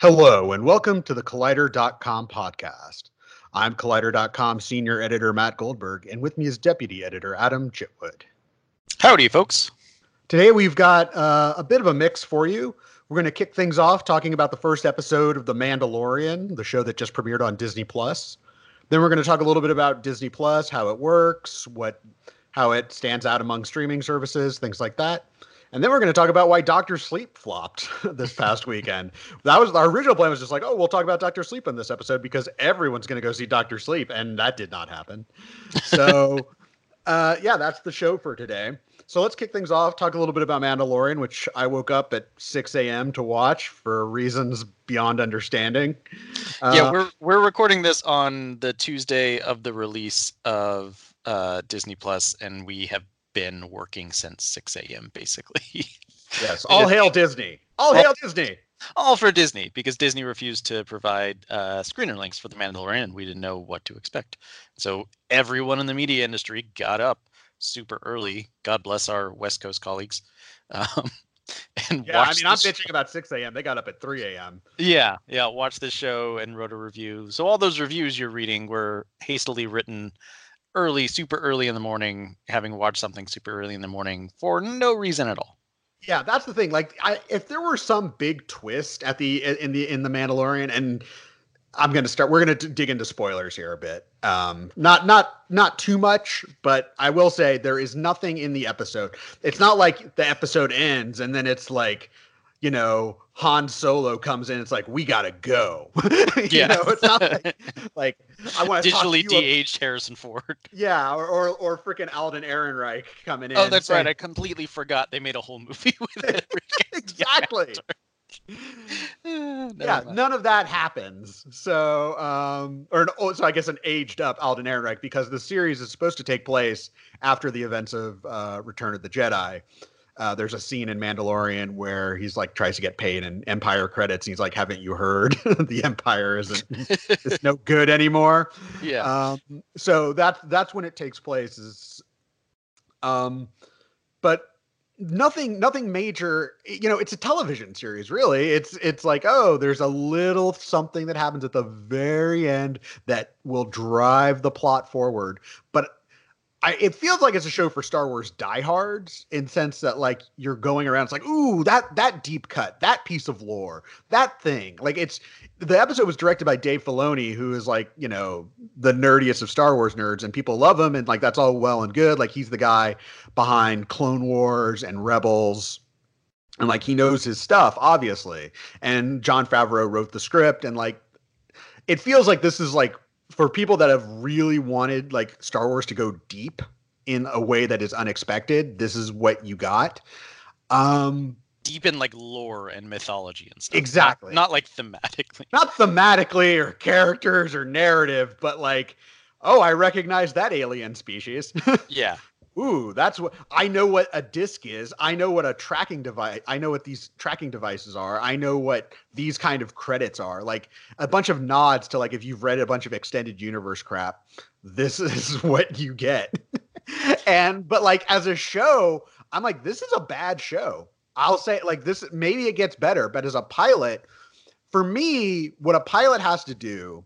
Hello, and welcome to the Collider.com podcast. I'm Collider.com senior editor Matt Goldberg, and with me is deputy editor Adam Chitwood. Howdy, folks. Today we've got uh, a bit of a mix for you. We're going to kick things off talking about the first episode of The Mandalorian, the show that just premiered on Disney Plus. Then we're going to talk a little bit about Disney Plus, how it works, what how it stands out among streaming services, things like that. And then we're going to talk about why Doctor Sleep flopped this past weekend. That was our original plan was just like, oh, we'll talk about Doctor Sleep in this episode because everyone's going to go see Doctor Sleep, and that did not happen. So, uh, yeah, that's the show for today. So let's kick things off. Talk a little bit about Mandalorian, which I woke up at 6 a.m. to watch for reasons beyond understanding. Uh, yeah, we're we're recording this on the Tuesday of the release of uh, Disney Plus, and we have been working since 6 a.m. basically. yes, all hail Disney. All hail Disney. All for Disney because Disney refused to provide uh, screener links for The Mandalorian. And we didn't know what to expect. So everyone in the media industry got up super early. God bless our West Coast colleagues. Um, and yeah, I mean, I'm bitching sh- about 6 a.m. They got up at 3 a.m. Yeah, yeah. Watch this show and wrote a review. So all those reviews you're reading were hastily written early, super early in the morning, having watched something super early in the morning for no reason at all. Yeah, that's the thing. Like, I, if there were some big twist at the in the in the Mandalorian, and I'm going to start. We're going to dig into spoilers here a bit. Um, not not not too much, but I will say there is nothing in the episode. It's not like the episode ends and then it's like you know, Han Solo comes in, it's like we gotta go. you yeah, know, it's not like, like I want to digitally de-aged about, Harrison Ford. Yeah, or or, or freaking Alden Ehrenreich coming in. Oh, that's saying, right. I completely forgot they made a whole movie with it. exactly. yeah, none of that happens. So, um, or oh, so I guess an aged up Alden Ehrenreich because the series is supposed to take place after the events of uh, Return of the Jedi. Uh, there's a scene in Mandalorian where he's like tries to get paid in Empire credits. And he's like, "Haven't you heard? the Empire isn't it's no good anymore." Yeah. Um, so that's that's when it takes place. Is um, but nothing nothing major. You know, it's a television series. Really, it's it's like oh, there's a little something that happens at the very end that will drive the plot forward, but I, it feels like it's a show for Star Wars diehards in sense that like you're going around, it's like, ooh, that that deep cut, that piece of lore, that thing. Like it's the episode was directed by Dave Filoni, who is like, you know, the nerdiest of Star Wars nerds, and people love him, and like that's all well and good. Like he's the guy behind Clone Wars and Rebels. And like he knows his stuff, obviously. And john Favreau wrote the script, and like it feels like this is like for people that have really wanted like Star Wars to go deep in a way that is unexpected, this is what you got. Um deep in like lore and mythology and stuff. Exactly. Not, not like thematically. Not thematically or characters or narrative, but like, oh, I recognize that alien species. yeah ooh, that's what I know what a disc is. I know what a tracking device. I know what these tracking devices are. I know what these kind of credits are. Like a bunch of nods to like if you've read a bunch of extended universe crap, this is what you get. and but like as a show, I'm like this is a bad show. I'll say like this maybe it gets better, but as a pilot, for me, what a pilot has to do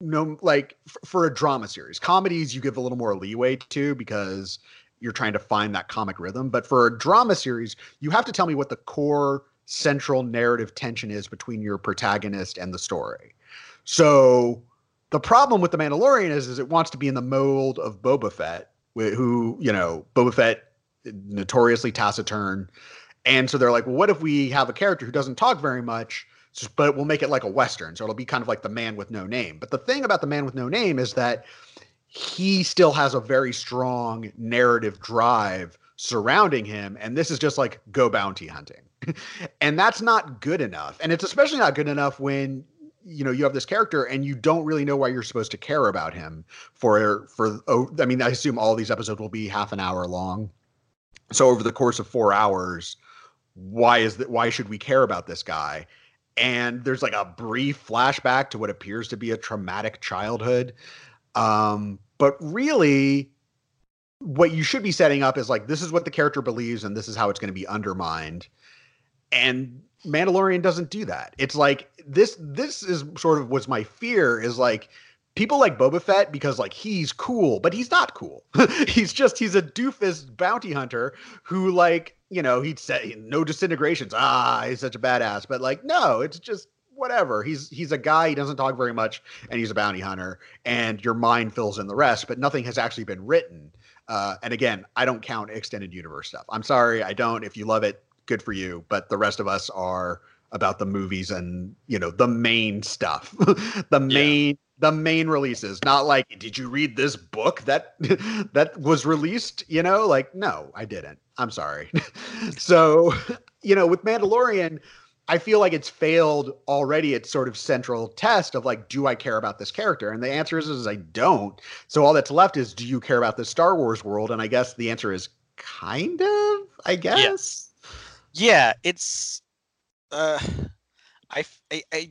no like f- for a drama series. Comedies you give a little more leeway to because you're trying to find that comic rhythm but for a drama series you have to tell me what the core central narrative tension is between your protagonist and the story. So the problem with the mandalorian is is it wants to be in the mold of boba fett who you know boba fett eh, notoriously taciturn. And so they're like well what if we have a character who doesn't talk very much but we'll make it like a western so it'll be kind of like the man with no name. But the thing about the man with no name is that he still has a very strong narrative drive surrounding him and this is just like go bounty hunting. And that's not good enough and it's especially not good enough when you know you have this character and you don't really know why you're supposed to care about him for for oh, i mean i assume all these episodes will be half an hour long. So over the course of 4 hours why is that why should we care about this guy and there's like a brief flashback to what appears to be a traumatic childhood. Um, but really, what you should be setting up is like this is what the character believes, and this is how it's going to be undermined. and Mandalorian doesn't do that. It's like this this is sort of was my fear is like people like Boba Fett because like he's cool, but he's not cool. he's just he's a doofus bounty hunter who like, you know, he'd say no disintegrations. Ah, he's such a badass. But like, no, it's just whatever. He's he's a guy, he doesn't talk very much, and he's a bounty hunter, and your mind fills in the rest, but nothing has actually been written. Uh, and again, I don't count extended universe stuff. I'm sorry, I don't. If you love it, good for you. But the rest of us are about the movies and you know the main stuff, the main. The main releases. Not like, did you read this book that that was released? You know, like no, I didn't. I'm sorry. so, you know, with Mandalorian I feel like it's failed already its sort of central test of like, do I care about this character? And the answer is, is I don't. So all that's left is, do you care about the Star Wars world? And I guess the answer is kind of, I guess. Yeah, yeah it's, uh, I, I, I,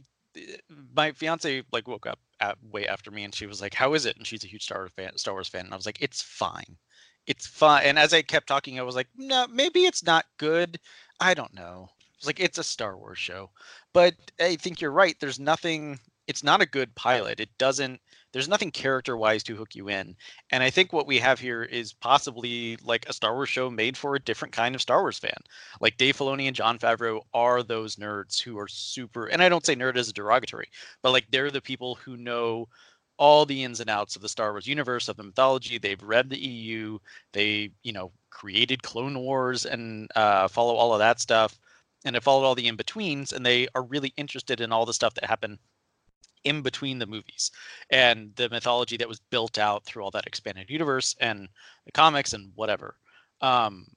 my fiance like woke up at, way after me and she was like, how is it? And she's a huge Star Wars fan, Star Wars fan. And I was like, it's fine. It's fine. And as I kept talking, I was like, no, maybe it's not good. I don't know It's like it's a Star Wars show. But I think you're right. There's nothing it's not a good pilot. It doesn't there's nothing character wise to hook you in. And I think what we have here is possibly like a Star Wars show made for a different kind of Star Wars fan. Like Dave Filoni and Jon Favreau are those nerds who are super and I don't say nerd as a derogatory, but like they're the people who know all the ins and outs of the Star Wars universe, of the mythology. They've read the EU. They, you know, created Clone Wars and uh, follow all of that stuff and have followed all the in betweens, and they are really interested in all the stuff that happened in between the movies and the mythology that was built out through all that expanded universe and the comics and whatever. Um,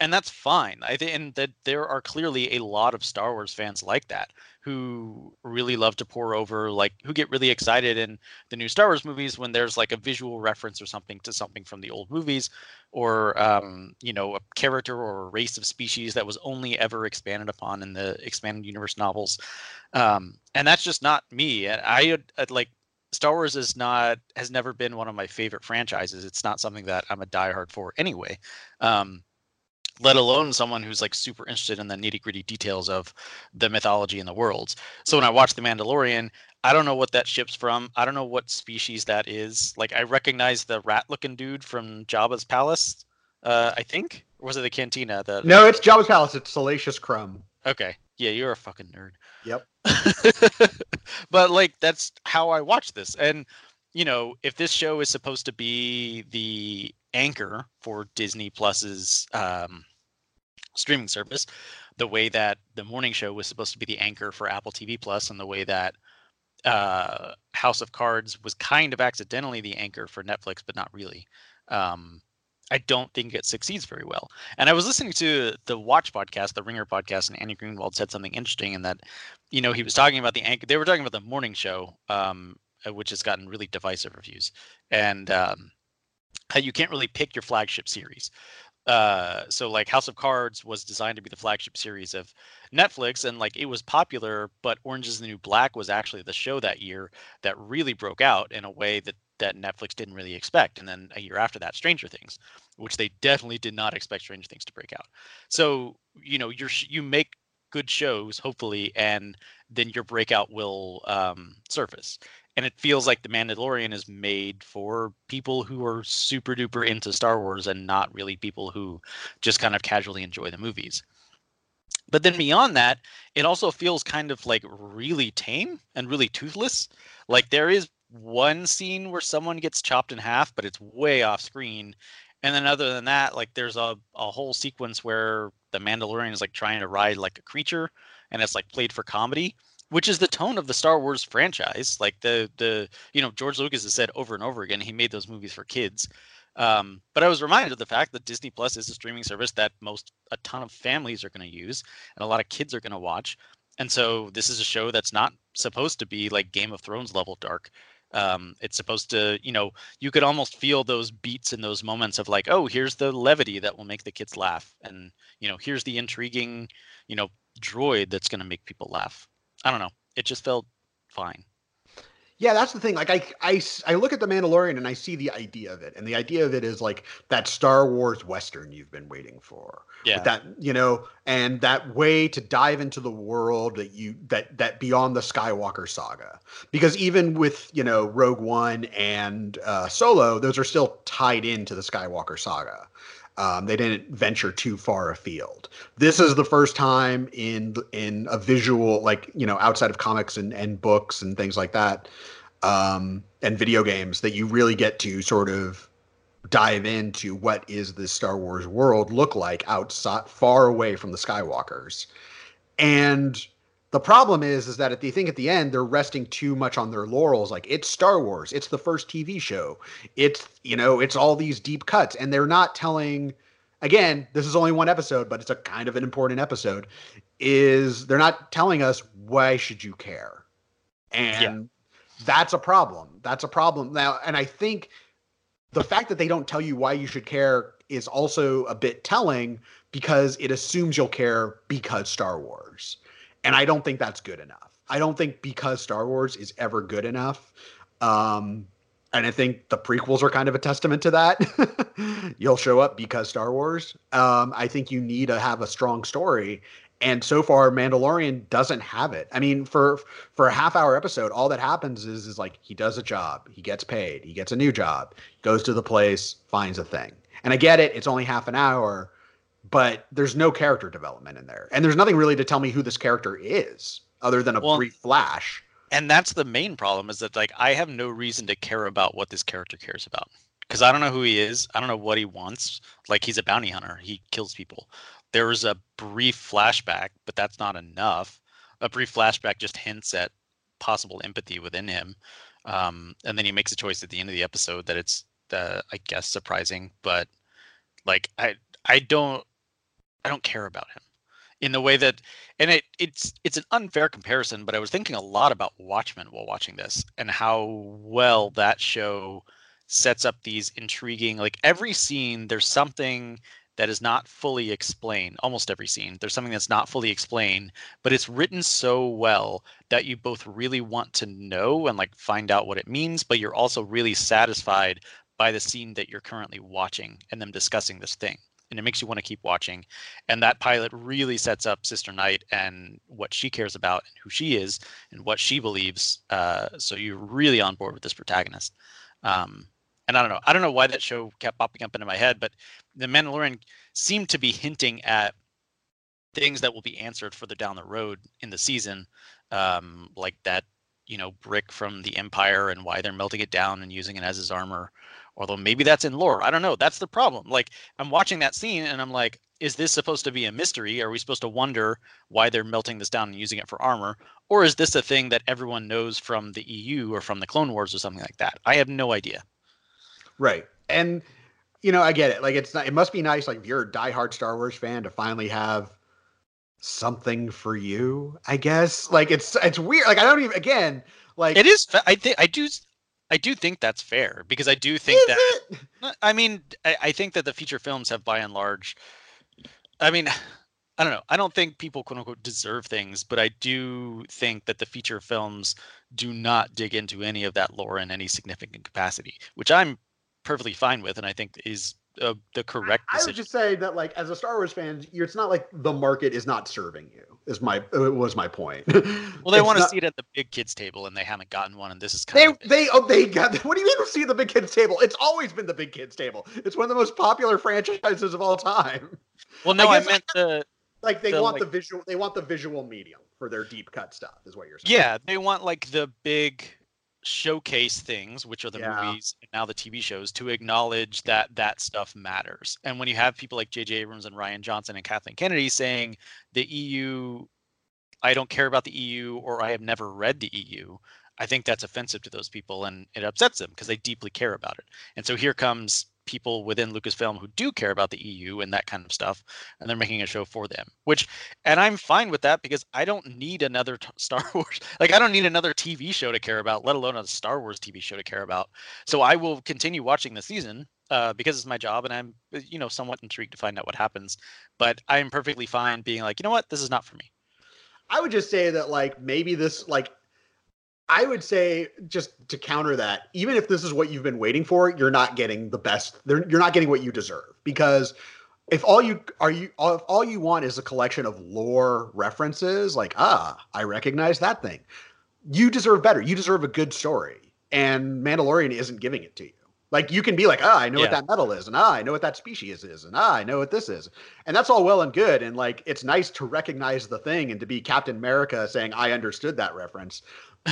and that's fine. I think, and that there are clearly a lot of Star Wars fans like that who really love to pour over, like who get really excited in the new Star Wars movies when there's like a visual reference or something to something from the old movies, or um, you know, a character or a race of species that was only ever expanded upon in the expanded universe novels. Um, and that's just not me. I, I, I like Star Wars is not has never been one of my favorite franchises. It's not something that I'm a diehard for anyway. Um, let alone someone who's like super interested in the nitty gritty details of the mythology and the worlds. So when I watch The Mandalorian, I don't know what that ship's from. I don't know what species that is. Like I recognize the rat looking dude from Jabba's palace. Uh, I think. Or was it the cantina? That no, it's Jabba's palace. It's Salacious Crumb. Okay, yeah, you're a fucking nerd. Yep. but like that's how I watch this, and you know, if this show is supposed to be the anchor for Disney Plus's um, streaming service, the way that the morning show was supposed to be the anchor for Apple TV Plus, and the way that uh, House of Cards was kind of accidentally the anchor for Netflix, but not really. Um, I don't think it succeeds very well. And I was listening to the Watch podcast, the Ringer podcast, and Andy Greenwald said something interesting in that, you know, he was talking about the anchor. They were talking about the morning show, um, which has gotten really divisive reviews, and um, you can't really pick your flagship series. Uh, so like House of Cards was designed to be the flagship series of Netflix, and like it was popular, but Orange Is the New Black was actually the show that year that really broke out in a way that that Netflix didn't really expect. And then a year after that, Stranger Things, which they definitely did not expect Stranger Things to break out. So you know you're you make good shows hopefully, and then your breakout will um, surface and it feels like the mandalorian is made for people who are super duper into star wars and not really people who just kind of casually enjoy the movies. But then beyond that it also feels kind of like really tame and really toothless. Like there is one scene where someone gets chopped in half but it's way off screen. And then other than that like there's a, a whole sequence where the mandalorian is like trying to ride like a creature and it's like played for comedy which is the tone of the Star Wars franchise. Like the the you know George Lucas has said over and over again he made those movies for kids. Um, but I was reminded of the fact that Disney Plus is a streaming service that most a ton of families are going to use and a lot of kids are going to watch. And so this is a show that's not supposed to be like Game of Thrones level dark. Um, it's supposed to, you know, you could almost feel those beats in those moments of like, oh, here's the levity that will make the kids laugh, and you know, here's the intriguing, you know, droid that's going to make people laugh. I don't know. It just felt fine. Yeah, that's the thing. Like I, I, I look at the Mandalorian and I see the idea of it, and the idea of it is like that Star Wars western you've been waiting for. Yeah. With that you know, and that way to dive into the world that you that that beyond the Skywalker saga. Because even with you know Rogue One and uh, Solo, those are still tied into the Skywalker saga. Um, they didn't venture too far afield. This is the first time in in a visual, like you know, outside of comics and, and books and things like that, um, and video games, that you really get to sort of dive into what is this Star Wars world look like outside, far away from the Skywalkers, and the problem is is that at the think at the end they're resting too much on their laurels like it's star wars it's the first tv show it's you know it's all these deep cuts and they're not telling again this is only one episode but it's a kind of an important episode is they're not telling us why should you care? And yeah. that's a problem that's a problem. Now and i think the fact that they don't tell you why you should care is also a bit telling because it assumes you'll care because star wars and I don't think that's good enough. I don't think because Star Wars is ever good enough. Um, and I think the prequels are kind of a testament to that. You'll show up because Star Wars. Um, I think you need to have a strong story, and so far, Mandalorian doesn't have it. I mean, for for a half hour episode, all that happens is is like he does a job, he gets paid, he gets a new job, goes to the place, finds a thing. And I get it; it's only half an hour, but there's no character development in there. And there's nothing really to tell me who this character is other than a well, brief flash. And that's the main problem is that like I have no reason to care about what this character cares about. Because I don't know who he is. I don't know what he wants. Like he's a bounty hunter. He kills people. There was a brief flashback, but that's not enough. A brief flashback just hints at possible empathy within him. Um, and then he makes a choice at the end of the episode that it's uh, I guess surprising, but like I I don't I don't care about him in the way that and it it's it's an unfair comparison but i was thinking a lot about watchmen while watching this and how well that show sets up these intriguing like every scene there's something that is not fully explained almost every scene there's something that's not fully explained but it's written so well that you both really want to know and like find out what it means but you're also really satisfied by the scene that you're currently watching and them discussing this thing and it makes you want to keep watching. And that pilot really sets up Sister Night and what she cares about and who she is and what she believes. Uh, so you're really on board with this protagonist. Um, and I don't know, I don't know why that show kept popping up into my head, but The Mandalorian seemed to be hinting at things that will be answered further down the road in the season, um, like that you know brick from the Empire and why they're melting it down and using it as his armor, Although maybe that's in lore. I don't know. That's the problem. Like I'm watching that scene and I'm like, is this supposed to be a mystery? Are we supposed to wonder why they're melting this down and using it for armor? Or is this a thing that everyone knows from the EU or from the Clone Wars or something like that? I have no idea. Right. And you know, I get it. Like it's not it must be nice like if you're a diehard Star Wars fan to finally have something for you, I guess. Like it's it's weird. Like I don't even again, like it is I think I do I do think that's fair because I do think Is that. It? I mean, I, I, think that the feature films have, by and large, I mean, I don't know. I don't think people quote unquote deserve things, but I do think that the feature films do not dig into any of that lore in any significant capacity, which I'm perfectly fine with, and I think is uh, the correct. I, I would just say that, like, as a Star Wars fan, it's not like the market is not serving you. Is my it was my point. well, they want to see it at the big kids table, and they haven't gotten one, and this is kind they of they oh they got. What do you mean see the big kids table? It's always been the big kids table. It's one of the most popular franchises of all time. Well, no, I, I meant the like they the, want like, the visual. They want the visual medium for their deep cut stuff. Is what you're saying? Yeah, they want like the big showcase things, which are the yeah. movies and now the TV shows, to acknowledge that that stuff matters. And when you have people like J.J. Abrams and Rian Johnson and Kathleen Kennedy saying the EU, I don't care about the EU or I have never read the EU, I think that's offensive to those people and it upsets them because they deeply care about it. And so here comes people within Lucasfilm who do care about the EU and that kind of stuff, and they're making a show for them. Which, and I'm fine with that because I don't need another t- Star Wars. Like I don't need another TV show to care about, let alone a Star Wars TV show to care about. So I will continue watching the season uh, because it's my job, and I'm uh, you know somewhat intrigued to find out what happens. But I'm perfectly fine being like, you know what, this is not for me. I would just say that like maybe this like I would say just to counter that, even if this is what you've been waiting for, you're not getting the best. You're not getting what you deserve because if all you are you if all you want is a collection of lore references, like ah, I recognize that thing, you deserve better. You deserve a good story, and Mandalorian isn't giving it to you. Like you can be like, ah, I know yeah. what that metal is, and ah, I know what that species is, and ah, I know what this is, and that's all well and good. And like, it's nice to recognize the thing and to be Captain America saying, I understood that reference,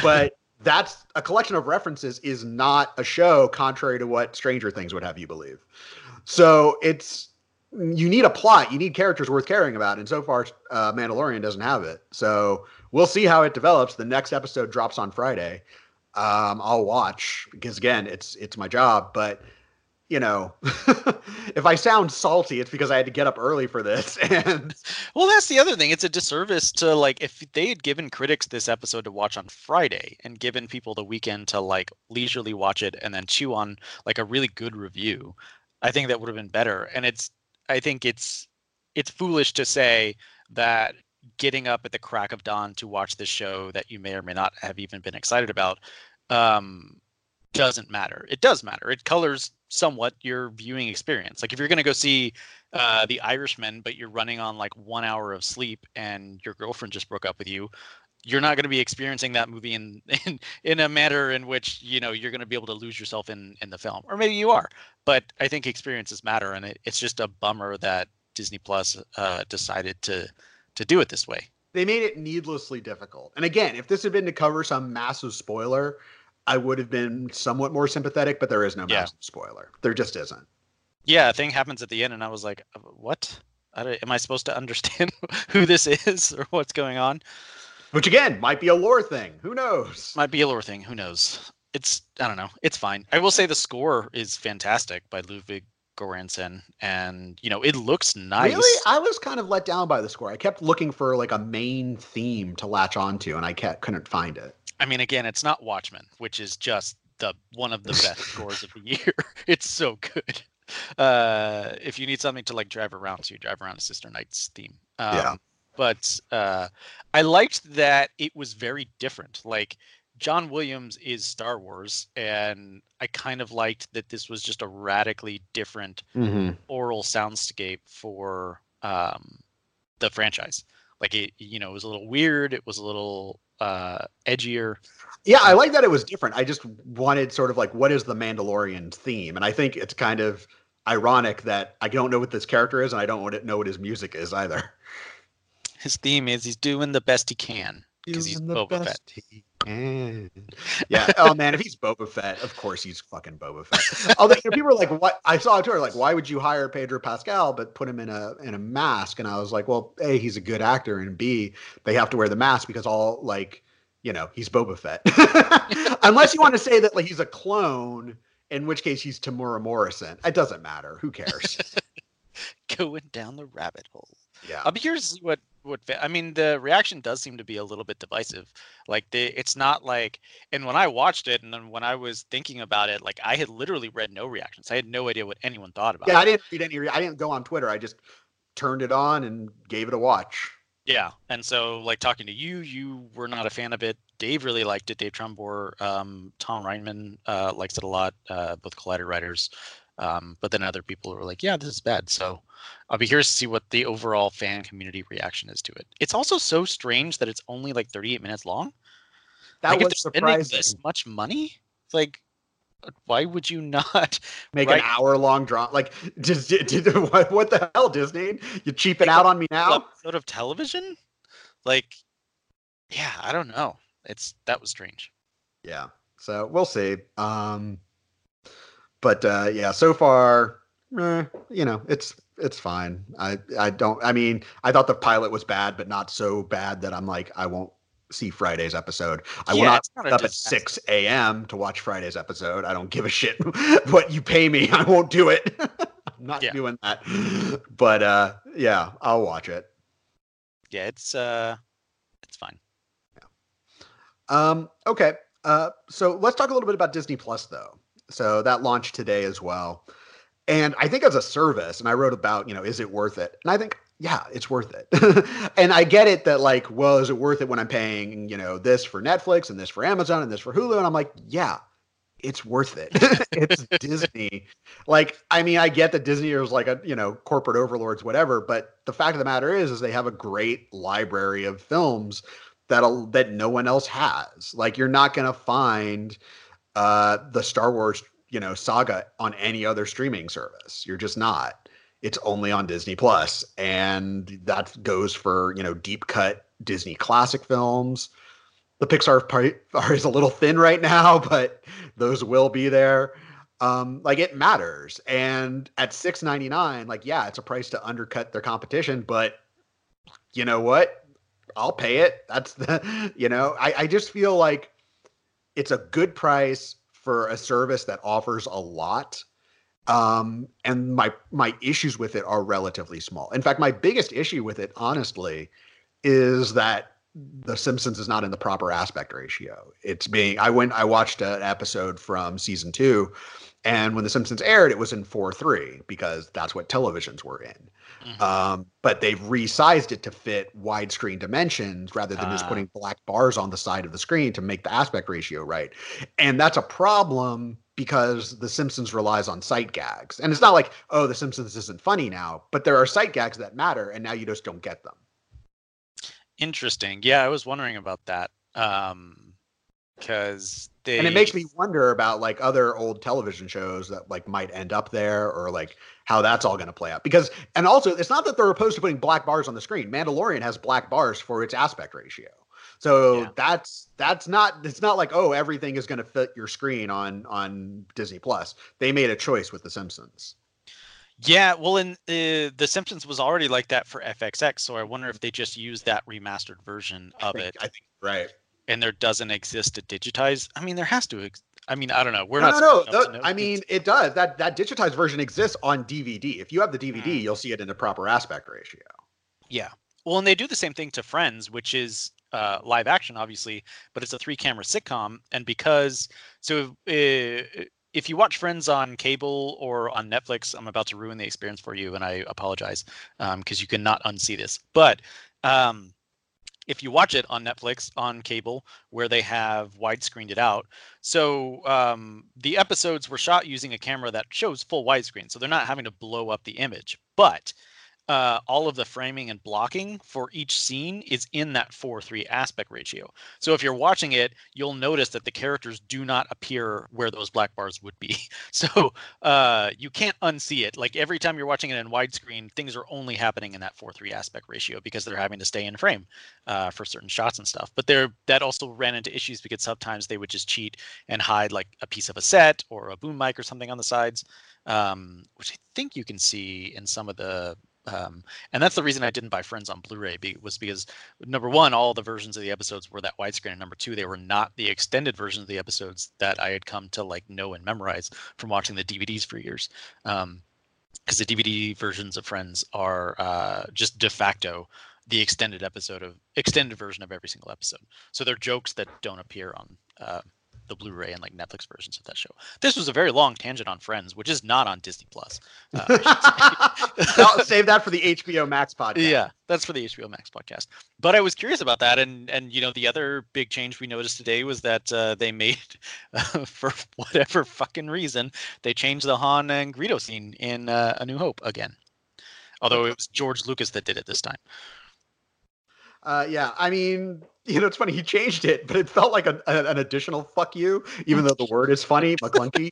but. that's a collection of references is not a show contrary to what stranger things would have you believe so it's you need a plot you need characters worth caring about and so far uh, mandalorian doesn't have it so we'll see how it develops the next episode drops on friday um, I'll watch because again, it's it's my job. But you know, if I sound salty, it's because I had to get up early for this. And well, that's the other thing. It's a disservice to like if they had given critics this episode to watch on Friday and given people the weekend to like leisurely watch it and then chew on like a really good review. I think that would have been better. And it's I think it's it's foolish to say that getting up at the crack of dawn to watch this show that you may or may not have even been excited about um, doesn't matter. It does matter. It colors somewhat your viewing experience. Like if you're going to go see uh, The Irishman, but you're running on like one hour of sleep and your girlfriend just broke up with you, you're not going to be experiencing that movie in, in in a manner in which you know you're going to be able to lose yourself in in the film, or maybe you are. But I think experiences matter, and it, it's just a bummer that Disney Plus uh, decided to to do it this way. They made it needlessly difficult. And again, if this had been to cover some massive spoiler, I would have been somewhat more sympathetic, but there is no yeah. massive spoiler. There just isn't. Yeah, a thing happens at the end, and I was like, uh, "What? am I supposed to understand who this is or what's going on?" Which again might be a lore thing. Who knows? Might be a lore thing. Who knows? It's I don't know. It's fine. I will say the score is fantastic by Ludwig Göransson, and you know it looks nice. Really, I was kind of let down by the score. I kept looking for like a main theme to latch onto, and I kept, couldn't find it. I mean, again, it's not Watchmen, which is just the one of the best scores of the year. It's so good. Uh, if you need something to like drive around to, drive around a Sister Nights theme. Um, yeah. But uh, I liked that it was very different. Like John Williams is Star Wars, and I kind of liked that this was just a radically different mm-hmm. oral soundscape for um, the franchise. Like it, you know, it was a little weird. It was a little uh, edgier. Yeah, I like that it was different. I just wanted sort of like what is the Mandalorian theme, and I think it's kind of ironic that I don't know what this character is, and I don't know what his music is either. His theme is he's doing the best he can because he's Boba Fett. He Mm. yeah. Oh man, if he's Boba Fett, of course he's fucking Boba Fett. Although you know, people are like, "What?" I saw a Twitter like, "Why would you hire Pedro Pascal but put him in a in a mask?" And I was like, "Well, a he's a good actor, and b they have to wear the mask because all like, you know, he's Boba Fett. Unless you want to say that like he's a clone, in which case he's Temuera Morrison. It doesn't matter. Who cares? Going down the rabbit hole. Yeah. Um, Be curious what what I mean. The reaction does seem to be a little bit divisive. Like they, it's not like. And when I watched it, and then when I was thinking about it, like I had literally read no reactions. I had no idea what anyone thought about. Yeah, it. I didn't read any. I didn't go on Twitter. I just turned it on and gave it a watch. Yeah, and so like talking to you, you were not a fan of it. Dave really liked it. Dave Trumbore, um, Tom Reimann uh, likes it a lot. Uh, both Collider writers. Um, but then other people were like, "Yeah, this is bad." So I'll be curious to see what the overall fan community reaction is to it. It's also so strange that it's only like 38 minutes long. That like, was surprising. This much money, like, why would you not make write... an hour long draw? Like, just did, did, what, what the hell, Disney? You cheaping out on me now? Episode of television, like, yeah, I don't know. It's that was strange. Yeah, so we'll see. Um, but uh, yeah, so far, eh, you know, it's it's fine. I I don't. I mean, I thought the pilot was bad, but not so bad that I'm like I won't see Friday's episode. I yeah, will not, not up at six a.m. to watch Friday's episode. I don't give a shit what you pay me. I won't do it. I'm not yeah. doing that. But uh, yeah, I'll watch it. Yeah, it's uh, it's fine. Yeah. Um. Okay. Uh. So let's talk a little bit about Disney Plus, though. So that launched today as well. And I think as a service, and I wrote about, you know, is it worth it? And I think yeah, it's worth it. and I get it that like, well, is it worth it when I'm paying, you know, this for Netflix and this for Amazon and this for Hulu? And I'm like, yeah, it's worth it. it's Disney. Like, I mean, I get that Disney is like a, you know, corporate overlords, whatever, but the fact of the matter is, is they have a great library of films that'll that no one else has. Like, you're not gonna find uh the Star Wars, you know, saga on any other streaming service. You're just not. It's only on Disney Plus, and that goes for you know deep cut Disney classic films the Pixar part is a little thin right now, but those will be there. Um, like it matters. And at six ninety nine, like yeah, it's a price to undercut their competition, but you know what? I'll pay it. That's the you know, I, I just feel like it's a good price for a service that offers a lot. Um, and my my issues with it are relatively small. In fact, my biggest issue with it, honestly, is that the Simpsons is not in the proper aspect ratio. It's being I went I watched an episode from season 2 and when the Simpsons aired it was in four three because that's what televisions were in. Mm-hmm. Um, but they've resized it to fit widescreen dimensions rather than uh. just ah. putting black bars on the side of the screen to make the aspect ratio right. And that's a problem because The Simpsons relies on sight gags. And it's not like, oh, The Simpsons isn't funny now, but there are sight gags that matter and now you just don't get them. Interesting. Yeah, I was wondering about that. Um, because they and it makes me wonder about like other old television shows that like might end up there or like how that's all going to play out because and also it's not that they're opposed to putting black bars on the screen mandalorian has black bars for its aspect ratio so yeah. that's that's not it's not like oh everything is going to fit your screen on on disney plus they made a choice with the simpsons yeah, well, in uh, The Simpsons was already like that for FXX, so I wonder if they just used that remastered version of I think, it. I think right. And there doesn't exist a digitized. I mean, there has to. Ex- I mean, I don't know. We're no, not. No, no. no I mean, it does. That that digitized version exists on DVD. If you have the DVD, mm. you'll see it in the proper aspect ratio. Yeah. Well, and they do the same thing to Friends, which is uh, live action, obviously, but it's a three camera sitcom. And because so uh, if you watch Friends on cable or on Netflix, I'm about to ruin the experience for you, and I apologize because um, you cannot unsee this. But um, if you watch it on Netflix on cable, where they have widescreened it out, so um, the episodes were shot using a camera that shows full widescreen, so they're not having to blow up the image, but uh, all of the framing and blocking for each scene is in that 4-3 aspect ratio. So if you're watching it, you'll notice that the characters do not appear where those black bars would be. So uh, you can't unsee it. Like every time you're watching it in widescreen, things are only happening in that 4-3 aspect ratio because they're having to stay in frame uh, for certain shots and stuff. But there, that also ran into issues because sometimes they would just cheat and hide like a piece of a set or a boom mic or something on the sides, um, which I think you can see in some of the um, and that's the reason I didn't buy Friends on Blu-ray be, was because number one, all the versions of the episodes were that widescreen, and number two, they were not the extended versions of the episodes that I had come to like know and memorize from watching the DVDs for years. Um, because the DVD versions of Friends are uh, just de facto the extended episode of extended version of every single episode. So they're jokes that don't appear on uh, the Blu-ray and like Netflix versions of that show. This was a very long tangent on Friends, which is not on Disney Plus. Uh, I'll save that for the HBO Max podcast. Yeah, that's for the HBO Max podcast. But I was curious about that, and and you know the other big change we noticed today was that uh, they made, uh, for whatever fucking reason, they changed the Han and Greedo scene in uh, A New Hope again. Although it was George Lucas that did it this time. Uh, yeah, I mean, you know, it's funny he changed it, but it felt like a, a, an additional "fuck you," even though the word is funny, Maclunkey.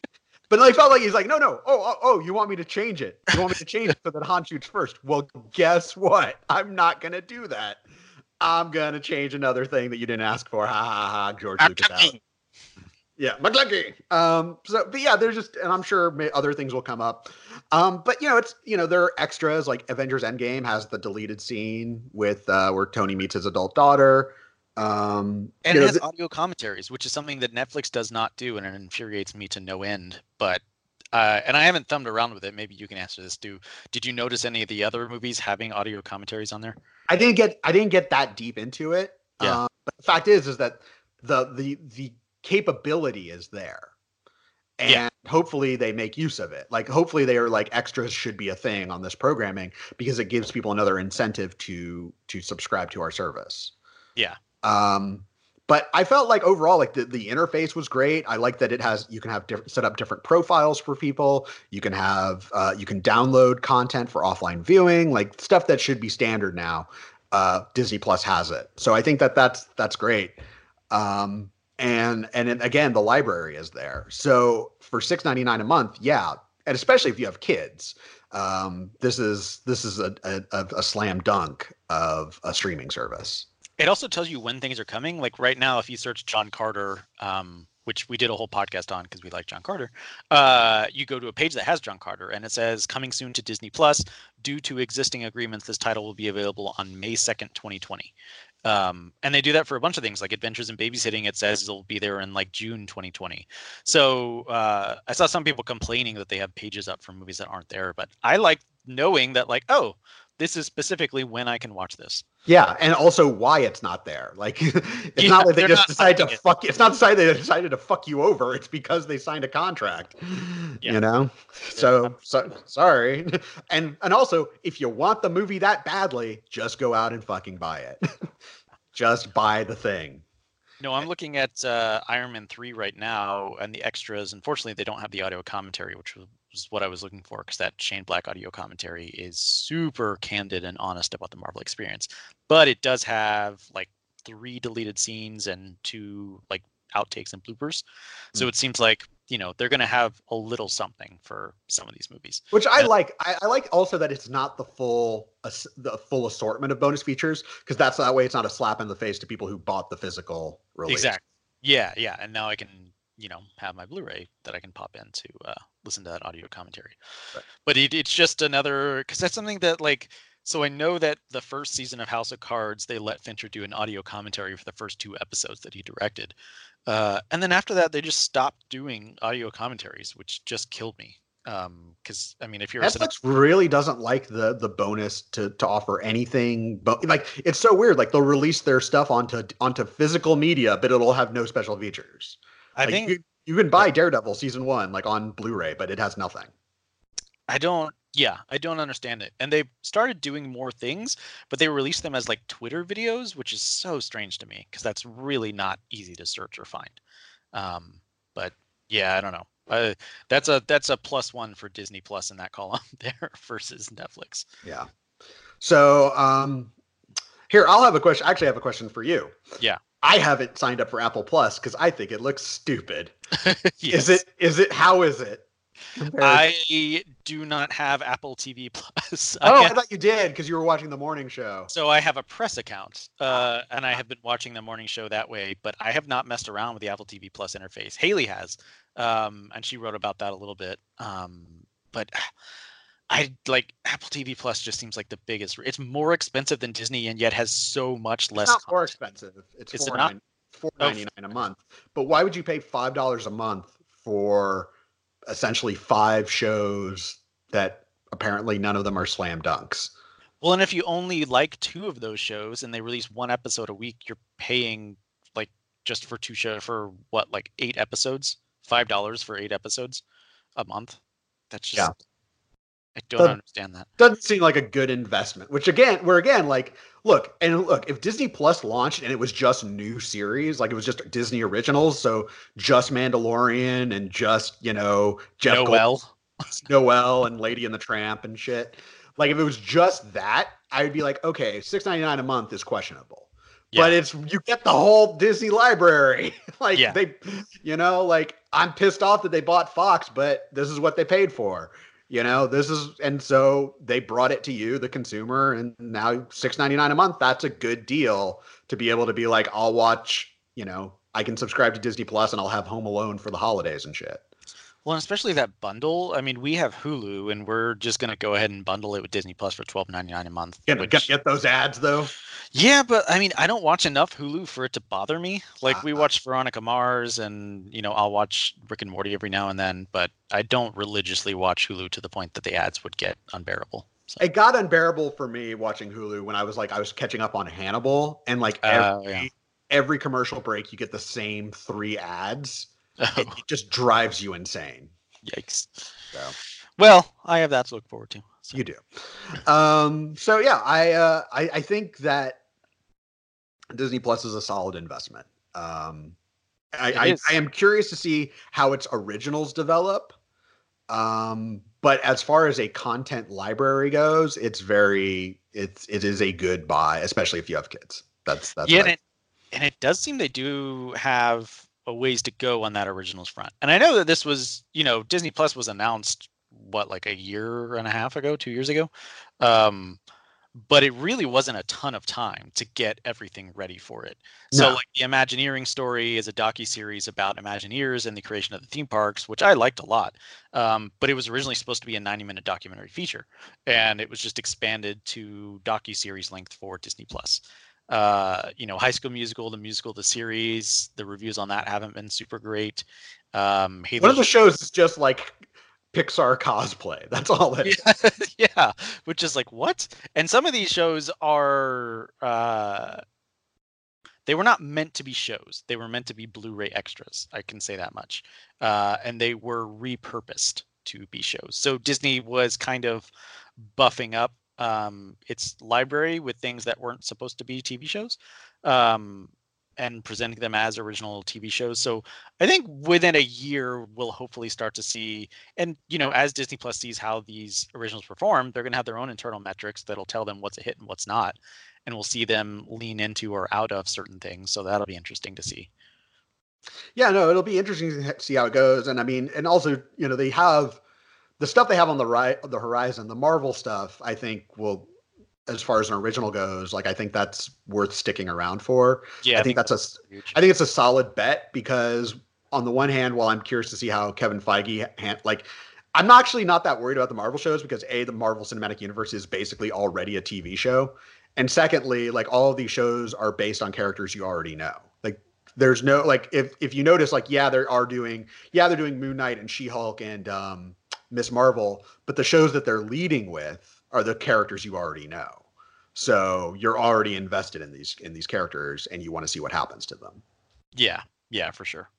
but I felt like he's like, no, no, oh, oh, oh, you want me to change it? You want me to change it so that Han shoots first? Well, guess what? I'm not gonna do that. I'm gonna change another thing that you didn't ask for. Ha ha ha, George Lucas out. Yeah, Maclunkey. Um, so, but yeah, there's just, and I'm sure other things will come up. Um, but you know, it's you know, there are extras like Avengers Endgame has the deleted scene with uh, where Tony meets his adult daughter. Um, and it know, has th- audio commentaries, which is something that Netflix does not do, and it infuriates me to no end. But uh, and I haven't thumbed around with it. Maybe you can answer this. Do did you notice any of the other movies having audio commentaries on there? I didn't get I didn't get that deep into it. Yeah. Um, but the fact is, is that the the the capability is there, and yeah. hopefully they make use of it. Like hopefully they are like extras should be a thing on this programming because it gives people another incentive to to subscribe to our service. Yeah. Um but I felt like overall like the, the interface was great. I like that it has you can have different set up different profiles for people. You can have uh, you can download content for offline viewing, like stuff that should be standard now. Uh, Disney Plus has it. So I think that that's that's great. Um and and again the library is there so for 6.99 a month yeah and especially if you have kids um, this is this is a, a, a slam dunk of a streaming service it also tells you when things are coming like right now if you search john carter um, which we did a whole podcast on because we like John Carter. Uh, you go to a page that has John Carter and it says coming soon to Disney Plus. Due to existing agreements, this title will be available on May 2nd, 2020. Um, and they do that for a bunch of things like Adventures in Babysitting. It says it'll be there in like June 2020. So uh, I saw some people complaining that they have pages up for movies that aren't there, but I like knowing that like, oh, this is specifically when I can watch this. Yeah, and also why it's not there. Like it's yeah, not like they just decided to it. fuck. It's not decided they decided to fuck you over. It's because they signed a contract. Yeah. You know. So, so sorry. And and also, if you want the movie that badly, just go out and fucking buy it. just buy the thing. No, I'm looking at uh, Iron Man 3 right now, and the extras. Unfortunately, they don't have the audio commentary, which was what I was looking for, because that Shane Black audio commentary is super candid and honest about the Marvel experience. But it does have like three deleted scenes and two like outtakes and bloopers. So mm. it seems like you know they're going to have a little something for some of these movies which i like I, I, like also that it's not the full uh, the full assortment of bonus features because that's that way it's not a slap in the face to people who bought the physical release exactly yeah yeah and now i can you know have my blu-ray that i can pop into uh, listen to that audio commentary right. but it, it's just another because that's something that like so I know that the first season of House of Cards, they let Fincher do an audio commentary for the first two episodes that he directed. Uh, and then after that, they just stopped doing audio commentaries, which just killed me. Because um, I mean, if you're Netflix really doesn't like the the bonus to to offer anything, but like it's so weird. Like they'll release their stuff onto onto physical media, but it'll have no special features. I like, think you, can buy Daredevil season one like on Blu-ray, but it has nothing. I don't yeah, I don't understand it. And they started doing more things, but they released them as like Twitter videos, which is so strange to me because that's really not easy to search or find. Um, but yeah, I don't know. Uh, that's a that's a plus one for Disney Plus in that column there versus Netflix. Yeah. So um, here I'll have a question. I actually, I have a question for you. Yeah. I haven't signed up for Apple Plus because I think it looks stupid. yes. Is it? Is it? How is it? I do not have Apple TV Plus. Oh, I, I thought you did because you were watching the morning show. So I have a press account, uh, and I have been watching the morning show that way. But I have not messed around with the Apple TV Plus interface. Haley has, um, and she wrote about that a little bit. Um, but I like Apple TV Plus. Just seems like the biggest. It's more expensive than Disney, and yet has so much less. It's not more expensive. It's four ninety nine oh. a month. But why would you pay five dollars a month for? essentially five shows that apparently none of them are slam dunks. Well, and if you only like two of those shows and they release one episode a week, you're paying like just for two shows for what, like eight episodes, five dollars for eight episodes a month. That's just yeah. I don't doesn't, understand that. Doesn't seem like a good investment. Which again, we're again like, look and look. If Disney Plus launched and it was just new series, like it was just Disney originals, so just Mandalorian and just you know Jeff Noel, Gold, Noelle and Lady and the Tramp and shit. Like if it was just that, I would be like, okay, six ninety nine a month is questionable. Yeah. But it's you get the whole Disney library. like yeah. they, you know, like I'm pissed off that they bought Fox, but this is what they paid for you know this is and so they brought it to you the consumer and now 6.99 a month that's a good deal to be able to be like i'll watch you know i can subscribe to disney plus and i'll have home alone for the holidays and shit well, especially that bundle. I mean, we have Hulu, and we're just going to go ahead and bundle it with Disney Plus for twelve ninety nine a month. Get, which... get, get those ads though. Yeah, but I mean, I don't watch enough Hulu for it to bother me. Like uh, we watch Veronica Mars, and you know, I'll watch Rick and Morty every now and then, but I don't religiously watch Hulu to the point that the ads would get unbearable. So. It got unbearable for me watching Hulu when I was like I was catching up on Hannibal, and like uh, every, uh, yeah. every commercial break, you get the same three ads it, it just drives you insane. Yikes. So Well, I have that to look forward to. So. you do. Um, so yeah, I, uh, I I think that Disney Plus is a solid investment. Um, I, I. I am curious to see how its originals develop. Um, but as far as a content library goes, it's very it's it is a good buy, especially if you have kids. That's that's yeah, and it, and it does seem they do have a ways to go on that originals front. And I know that this was, you know, Disney Plus was announced what like a year and a half ago, two years ago, um, but it really wasn't a ton of time to get everything ready for it. So like the Imagineering story is a docu series about Imagineers and the creation of the theme parks, which I liked a lot. Um, but it was originally supposed to be a 90 minute documentary feature, and it was just expanded to docu series length for Disney Plus uh you know high school musical the musical the series the reviews on that haven't been super great um hey one of the shows is just like Pixar cosplay. That's all it is. yeah, yeah which is like what and some of these shows are uh they were not meant to be shows they were meant to be blu-ray extras i can say that much uh and they were repurposed to be shows so disney was kind of buffing up um its library with things that weren't supposed to be tv shows um and presenting them as original tv shows so i think within a year we'll hopefully start to see and you know as disney plus sees how these originals perform they're going to have their own internal metrics that'll tell them what's a hit and what's not and we'll see them lean into or out of certain things so that'll be interesting to see Yeah, no, it'll be interesting to see how it goes. And I mean, and also, you know, they have the stuff they have on the right, the horizon, the Marvel stuff. I think will, as far as an original goes, like I think that's worth sticking around for. yeah I think that's a, huge. I think it's a solid bet because on the one hand, while I'm curious to see how Kevin Feige, like, I'm actually not that worried about the Marvel shows because a the Marvel Cinematic Universe is basically already a TV show, and secondly, like all of these shows are based on characters you already know. Like, there's no like if if you notice, like yeah, they are doing yeah they're doing Moon Knight and She Hulk and um, Miss Marvel, but the shows that they're leading with are the characters you already know. So you're already invested in these in these characters, and you want to see what happens to them. yeah yeah for sure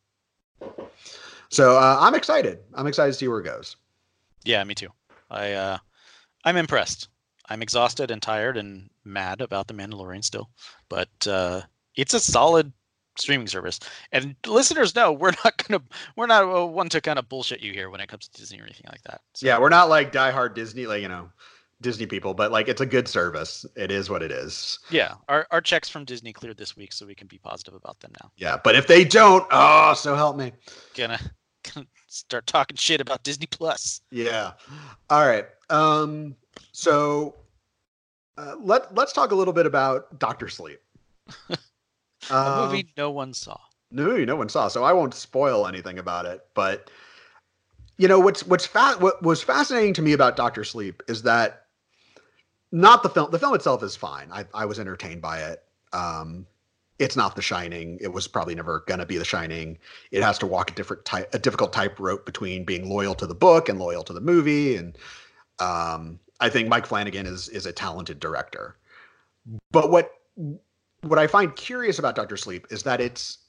So uh, I'm excited. I'm excited to see where it goes. yeah me too i uh i'm impressed i'm exhausted and tired and mad about the mandalorian still but uh it's a solid streaming service and listeners know we're not gonna we're not uh, one to kind of bullshit you here when it comes to disney or anything like that so, Yeah, we're not like diehard Disney, like you know, Disney people, but like it's a good service. It is what it is. yeah our, our checks from disney cleared this week so we can be positive about them now Yeah, but if they don't, oh, so help me. gonna, gonna start talking shit about disney plus Yeah. All right. Um. So uh, let let's talk a little bit about Doctor Sleep. a Um, movie no one saw No, no one saw, so I won't spoil anything about it. But you know what's what's fa- what was fascinating to me about Doctor Sleep is that not the film. The film itself is fine. I, I was entertained by it. Um, it's not The Shining. It was probably never gonna be The Shining. It has to walk a different type, a difficult tightrope between being loyal to the book and loyal to the movie. And um, I think Mike Flanagan is is a talented director. But what what I find curious about Doctor Sleep is that it's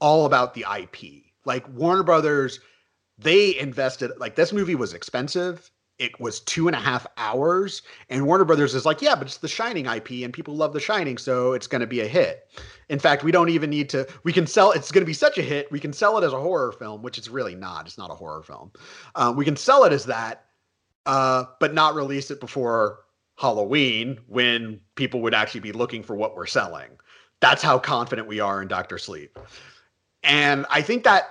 all about the IP. Like Warner Brothers, they invested like this movie was expensive. It was two and a half hours, and Warner Brothers is like, yeah, but it's the Shining IP, and people love the Shining, so it's going to be a hit. In fact, we don't even need to. We can sell. It's going to be such a hit. We can sell it as a horror film, which it's really not. It's not a horror film. Uh, we can sell it as that, uh, but not release it before Halloween when people would actually be looking for what we're selling. That's how confident we are in Doctor Sleep. And I think that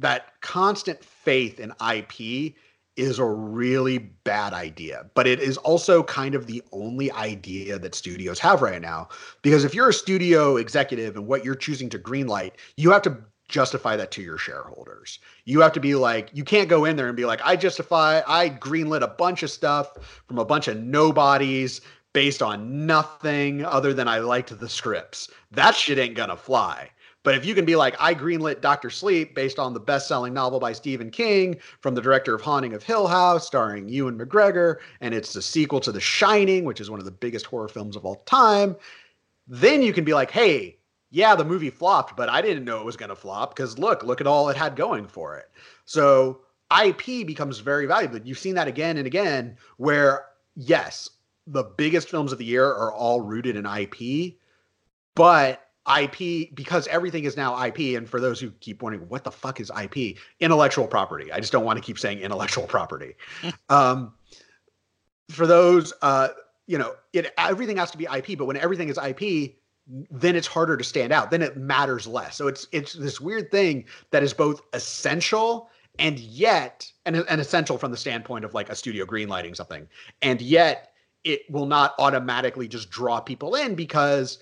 that constant faith in IP is a really bad idea, but it is also kind of the only idea that studios have right now. Because if you're a studio executive and what you're choosing to greenlight, you have to justify that to your shareholders. You have to be like, you can't go in there and be like, I justify, I greenlit a bunch of stuff from a bunch of nobodies based on nothing other than I liked the scripts. That shit ain't gonna fly. But if you can be like, I greenlit Doctor Sleep based on the best-selling novel by Stephen King from the director of Haunting of Hill House, starring Ewan McGregor, and it's the sequel to The Shining, which is one of the biggest horror films of all time, then you can be like, hey, yeah, the movie flopped, but I didn't know it was going to flop because look, look at all it had going for it. So IP becomes very valuable. You've seen that again and again where yes, the biggest films of the year are all rooted in IP, but IP because everything is now IP. And for those who keep wondering, what the fuck is IP? Intellectual property. I just don't want to keep saying intellectual property. um, for those, uh, you know, it everything has to be IP. But when everything is IP, then it's harder to stand out. Then it matters less. So it's it's this weird thing that is both essential and yet and, and essential from the standpoint of like a studio greenlighting something, and yet it will not automatically just draw people in because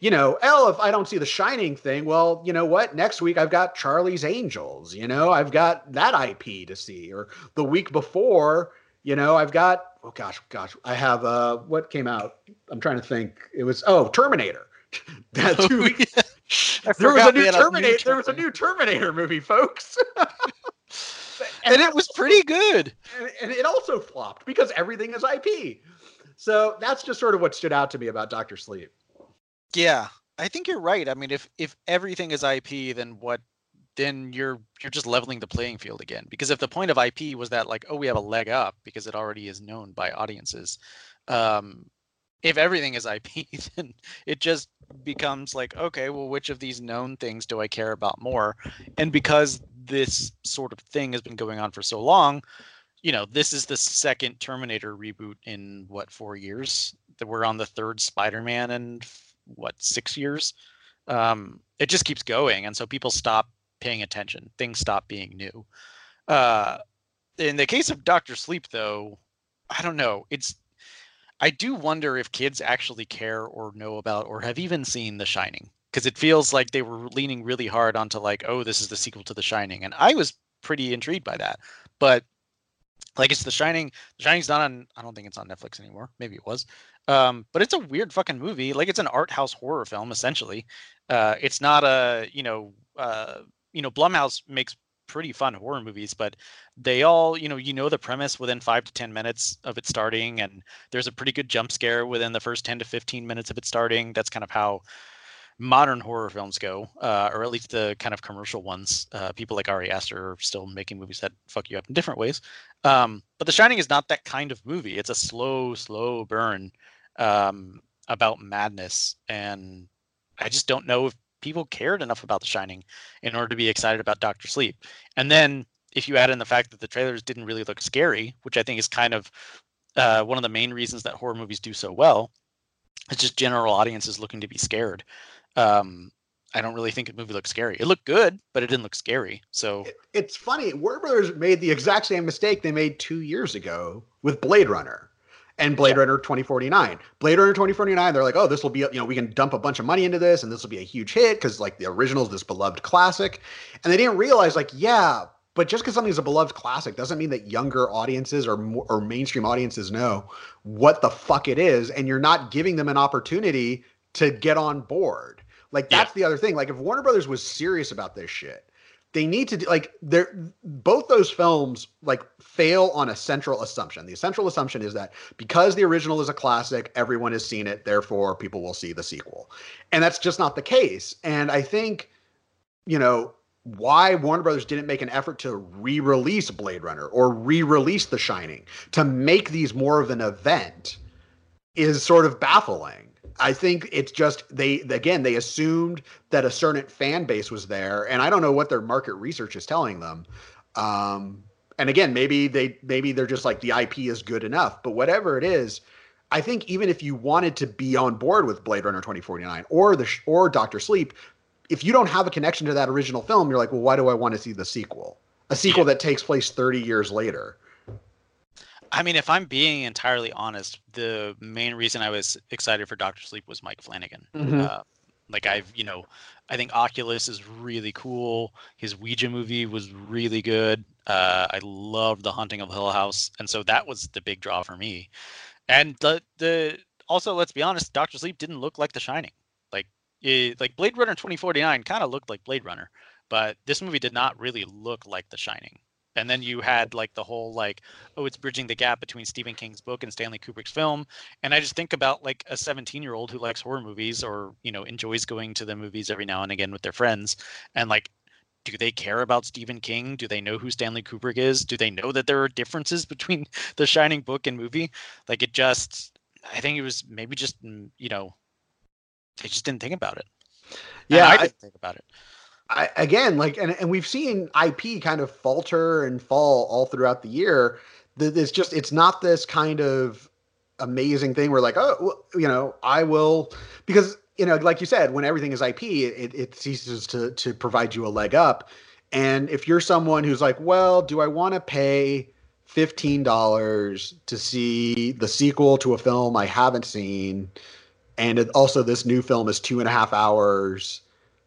you know, L, if I don't see the Shining thing, well, you know what? Next week I've got Charlie's Angels. You know, I've got that IP to see. Or the week before, you know, I've got oh gosh, gosh, I have uh what came out? I'm trying to think. It was oh Terminator. that weeks. there was a new Terminator. There was a new Terminator movie, folks. and, and it was pretty good. And, and it also flopped because everything is IP. So that's just sort of what stood out to me about Doctor Sleep. Yeah, I think you're right. I mean, if if everything is IP, then what? Then you're you're just leveling the playing field again. Because if the point of IP was that like, oh, we have a leg up because it already is known by audiences, um, if everything is IP, then it just becomes like, okay, well, which of these known things do I care about more? And because this sort of thing has been going on for so long, you know, this is the second Terminator reboot in what four years? That we're on the third Spider-Man in what six years. Um, it just keeps going, and so people stop paying attention. Things stop being new. Uh, in the case of Doctor Sleep, though, I don't know. It's I do wonder if kids actually care or know about or have even seen The Shining because it feels like they were leaning really hard onto like, oh, this is the sequel to The Shining, and I was pretty intrigued by that. But like, it's The Shining. The Shining's not on. I don't think it's on Netflix anymore. Maybe it was. Um, but it's a weird fucking movie. Like, it's an art house horror film essentially. Uh, it's not a you know uh, you know Blumhouse makes pretty fun horror movies, but they all, you know, you know the premise within five to ten minutes of it starting, and there's a pretty good jump scare within the first ten to fifteen minutes of it starting. That's kind of how modern horror films go, uh, or at least the kind of commercial ones. Uh, people like Ari Aster are still making movies that fuck you up in different ways. Um, but The Shining is not that kind of movie. It's a slow, slow burn um, about madness, and I just don't know if people cared enough about The Shining in order to be excited about Doctor Sleep. And then if you add in the fact that the trailers didn't really look scary, which I think is kind of uh, one of the main reasons that horror movies do so well, it's just general audiences looking to be scared. Um, I don't really think the movie looked scary. It looked good, but it didn't look scary. So it, it's funny. Warner Brothers made the exact same mistake they made two years ago with Blade Runner and Blade. Runner 2049. Blade Runner 2049, they're like, oh, this will be, you know, we can dump a bunch of money into this and this will be a huge hit because like the original is this beloved classic. And they didn't realize, like, yeah, but just because something's a beloved classic doesn't mean that younger audiences or or mainstream audiences know what the fuck it is, and you're not giving them an opportunity to get on board. Like that's yeah. the other thing. Like if Warner Brothers was serious about this shit, they need to like they're both those films like fail on a central assumption. The central assumption is that because the original is a classic, everyone has seen it, therefore people will see the sequel. And that's just not the case. And I think, you know, why Warner Brothers didn't make an effort to re-release Blade Runner or re-release The Shining to make these more of an event is sort of baffling. I think it's just they again they assumed that a certain fan base was there, and I don't know what their market research is telling them. Um, and again, maybe they maybe they're just like the IP is good enough, but whatever it is, I think even if you wanted to be on board with Blade Runner 2049 or the or Doctor Sleep, if you don't have a connection to that original film, you're like, well, why do I want to see the sequel? A sequel that takes place 30 years later. I mean, if I'm being entirely honest, the main reason I was excited for Doctor Sleep was Mike Flanagan. Mm-hmm. Uh, like I've, you know, I think Oculus is really cool. His Ouija movie was really good. Uh, I loved The Haunting of Hill House, and so that was the big draw for me. And the the also, let's be honest, Doctor Sleep didn't look like The Shining. Like it, like Blade Runner 2049 kind of looked like Blade Runner, but this movie did not really look like The Shining and then you had like the whole like oh it's bridging the gap between stephen king's book and stanley kubrick's film and i just think about like a 17 year old who likes horror movies or you know enjoys going to the movies every now and again with their friends and like do they care about Stephen King? Do they know who Stanley Kubrick is? Do they know that there are differences between the Shining book and movie? Like it just, I think it was maybe just, mm, you know, they just didn't think about it. Yeah, I I- didn't think about it. I, again, like, and, and we've seen IP kind of falter and fall all throughout the year. It's just, it's not this kind of amazing thing where, like, oh, well, you know, I will, because, you know, like you said, when everything is IP, it, it ceases to, to provide you a leg up. And if you're someone who's like, well, do I want to pay $15 to see the sequel to a film I haven't seen? And it, also, this new film is two and a half hours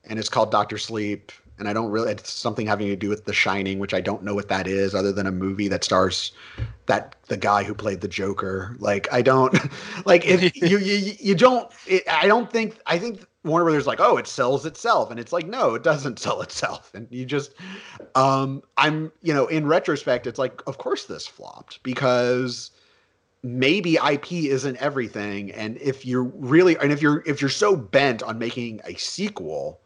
and it's called Doctor Sleep. And I don't really, it's something having to do with The Shining, which I don't know what that is, other than a movie that stars that the guy who played the Joker. Like, I don't, like, if you, you, you don't, it, I don't think, I think Warner Brothers like, oh, it sells itself. And it's like, no, it doesn't sell itself. And you just, um, I'm, you know, in retrospect, it's like, of course this flopped because maybe IP isn't everything. And if you're really, and if you're, if you're so bent on making a sequel,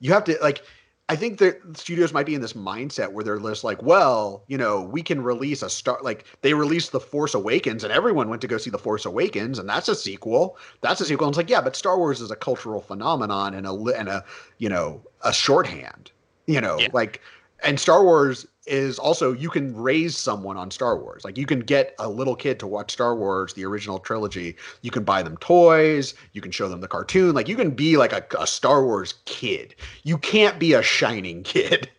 you have to like i think that studios might be in this mindset where they're just like well you know we can release a star like they released the force awakens and everyone went to go see the force awakens and that's a sequel that's a sequel and it's like yeah but star wars is a cultural phenomenon and a and a you know a shorthand you know Yeah. like and star wars is also you can raise someone on star wars. Like you can get a little kid to watch star wars the original trilogy. You can buy them toys. You can show them the cartoon. Like you can be like a, a star wars kid. You can't be a shining kid.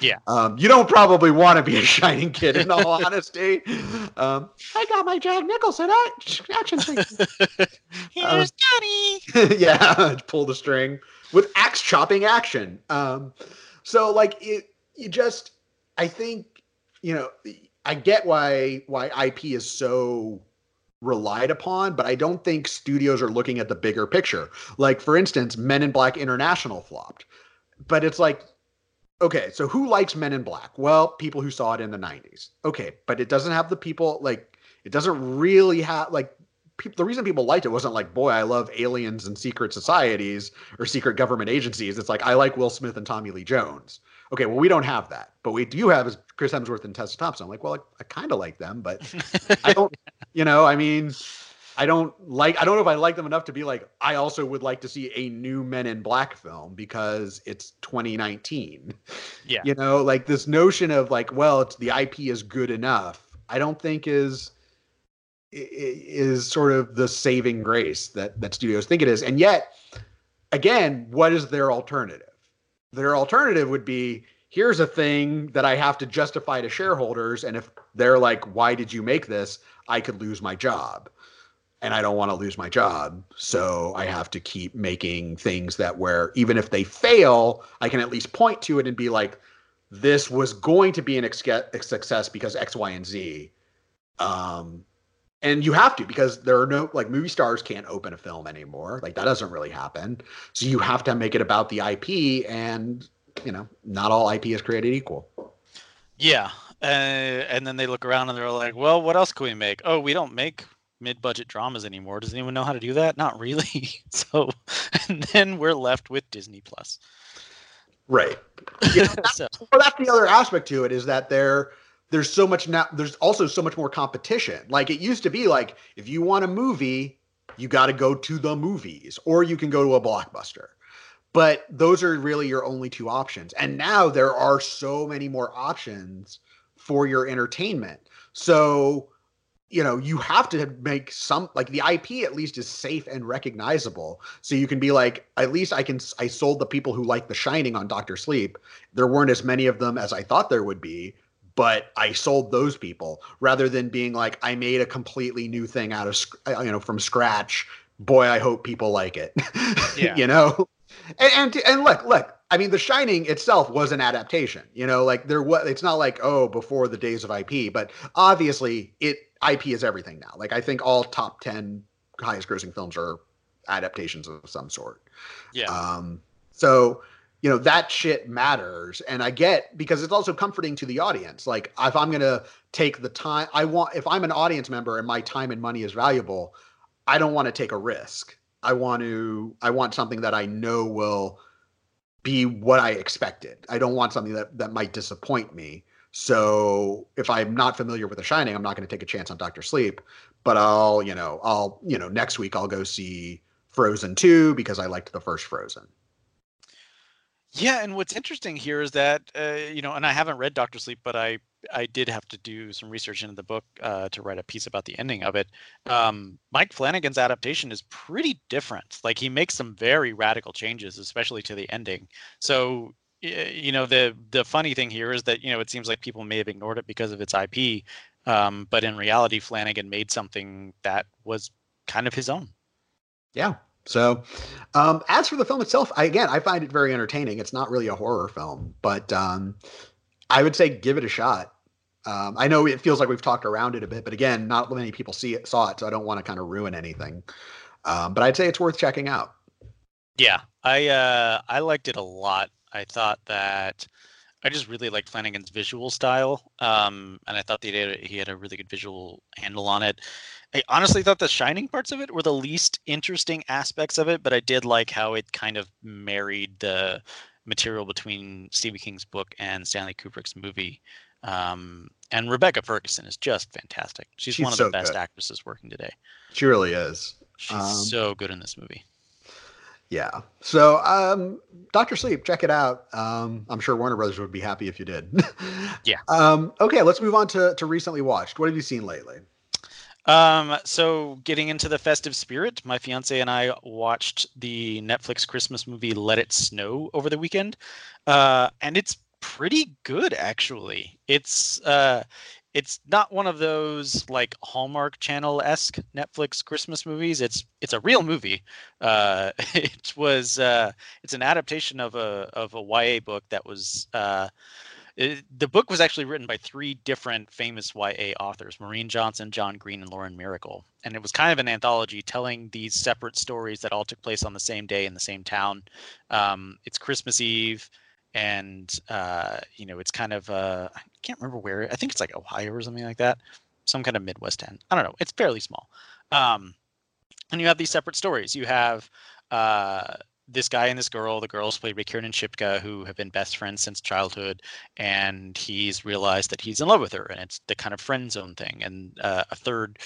Yeah. um, you don't probably want to be a shining kid in all honesty. Um, i got my jack nicholson action figure Here's Johnny. yeah, pull the string. With axe chopping action. Um, so like it, you just, I think, you know, I get why why IP is so relied upon, but I don't think studios are looking at the bigger picture. Like for instance, Men in Black International flopped, but it's like. Okay, so who likes Men in Black? Well, people who saw it in the 90s. Okay, but it doesn't have the people like it doesn't really have like people, the reason people liked it wasn't like, boy, I love aliens and secret societies or secret government agencies. It's like I like Will Smith and Tommy Lee Jones. Okay, well, we don't have that, but we do have is Chris Hemsworth and Tessa Thompson. I'm like, well, I, I kind of like them, but I don't, you know, I mean, I don't like, I don't know if I like them enough to be like, I also would like to see a new Men in Black film because it's 2019. Yeah. You know, like this notion of like, well, it's the IP is good enough. I don't think is is sort of the saving grace that that studios think it is. And yet, again, what is their alternative? Their alternative would be here's a thing that I have to justify to shareholders, and if they're like, "Why did you make this?" I could lose my job. And I don't want to lose my job. So I have to keep making things that where even if they fail, I can at least point to it and be like, this was going to be an ex- success because X, Y, and Z. Um, and you have to because there are no like movie stars can't open a film anymore. Like that doesn't really happen. So you have to make it about the IP, and you know, not all IP is created equal. Yeah. Uh, and then they look around and they're like, well, what else can we make? Oh, we don't make mid budget dramas anymore. Does anyone know how to do that? Not really. so, and then we're left with Disney Plus. Right. You know, so, well, that's the other aspect to it is that there there's so much now there's also so much more competition. Like it used to be like if you want a movie you got to go to the movies or you can go to a blockbuster. But those are really your only two options. And now there are so many more options for your entertainment. So you know you have to make some like the ip at least is safe and recognizable. So you can be like at least i can i sold the people who like the shining on dr sleep. There weren't as many of them as i thought there would be but i sold those people rather than being like i made a completely new thing out of uh, you know from scratch. Boy i hope people like it. Yeah. you know? And, and and look look i mean the shining itself was an adaptation you know? Like there was it's not like oh before the days of ip but obviously it ip is everything now. Like i think all top 10 highest grossing films are adaptations of some sort. Yeah. um, so you know that shit matters, and I get because it's also comforting to the audience. Like if I'm gonna take the time, I want if I'm an audience member and my time and money is valuable, I don't want to take a risk. I want to I want something that I know will be what I expected. I don't want something that that might disappoint me. So if I'm not familiar with The Shining, I'm not going to take a chance on Doctor Sleep. But I'll, you know, I'll, you know, next week I'll go see Frozen 2 because I liked the first Frozen. Yeah, and what's interesting here is that uh, you know, and I haven't read Doctor Sleep, but I I did have to do some research into the book uh, to write a piece about the ending of it. Um, Mike Flanagan's adaptation is pretty different. Like he makes some very radical changes, especially to the ending. So you know, the the funny thing here is that you know it seems like people may have ignored it because of its IP, um, but in reality, Flanagan made something that was kind of his own. Yeah, so, um, as for the film itself, I, again, I find it very entertaining. It's not really a horror film, but um, I would say give it a shot. Um, I know it feels like we've talked around it a bit, but again, not many people see it, saw it, so I don't want to kind of ruin anything. Um, but I'd say it's worth checking out. Yeah, I uh, I liked it a lot. I thought that I just really liked Flanagan's visual style, um, and I thought that he had, he had a really good visual handle on it. I honestly thought the shining parts of it were the least interesting aspects of it, but I did like how it kind of married the material between Stephen King's book and Stanley Kubrick's movie. Um, and Rebecca Ferguson is just fantastic. She's, She's one of so the best good. actresses working today. She really is. She's um, so good in this movie. Yeah. So, um, Doctor Sleep, check it out. Um, I'm sure Warner Brothers would be happy if you did. yeah. Um, okay, let's move on to to recently watched. What have you seen lately? Um, so getting into the festive spirit, my fiance and I watched the Netflix Christmas movie Let It Snow over the weekend. Uh, and it's pretty good actually. It's uh it's not one of those like Hallmark Channel esque Netflix Christmas movies. It's it's a real movie. Uh, it was uh, it's an adaptation of a of a YA book that was uh, it, the book was actually written by three different famous YA authors: Maureen Johnson, John Green, and Lauren Myracle. And it was kind of an anthology telling these separate stories that all took place on the same day in the same town. Um, it's Christmas Eve and uh, you know it's kind of uh, I can't remember where I think it's like Ohio or something like that, some kind of Midwest town. I don't know. It's fairly small. Um, and you have these separate stories. You have uh, this guy and this girl. The girl's played by Kiernan Shipka, who have been best friends since childhood, and he's realized that he's in love with her, and it's the kind of friend zone thing. And uh, a third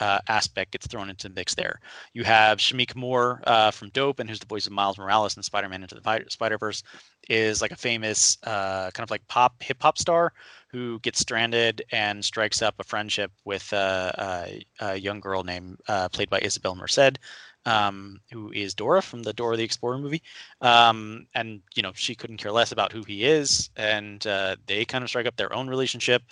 uh, aspect gets thrown into the mix there. You have Shameik Moore uh, from Dope, and who's the voice of Miles Morales in Spider-Man Into the Spider Verse, is like a famous uh, kind of like pop hip hop star who gets stranded and strikes up a friendship with a, a young girl named uh, played by Isabel Merced. Um, who is Dora from the Dora the Explorer movie. Um, and, you know, she couldn't care less about who he is. And uh, they kind of strike up their own relationship.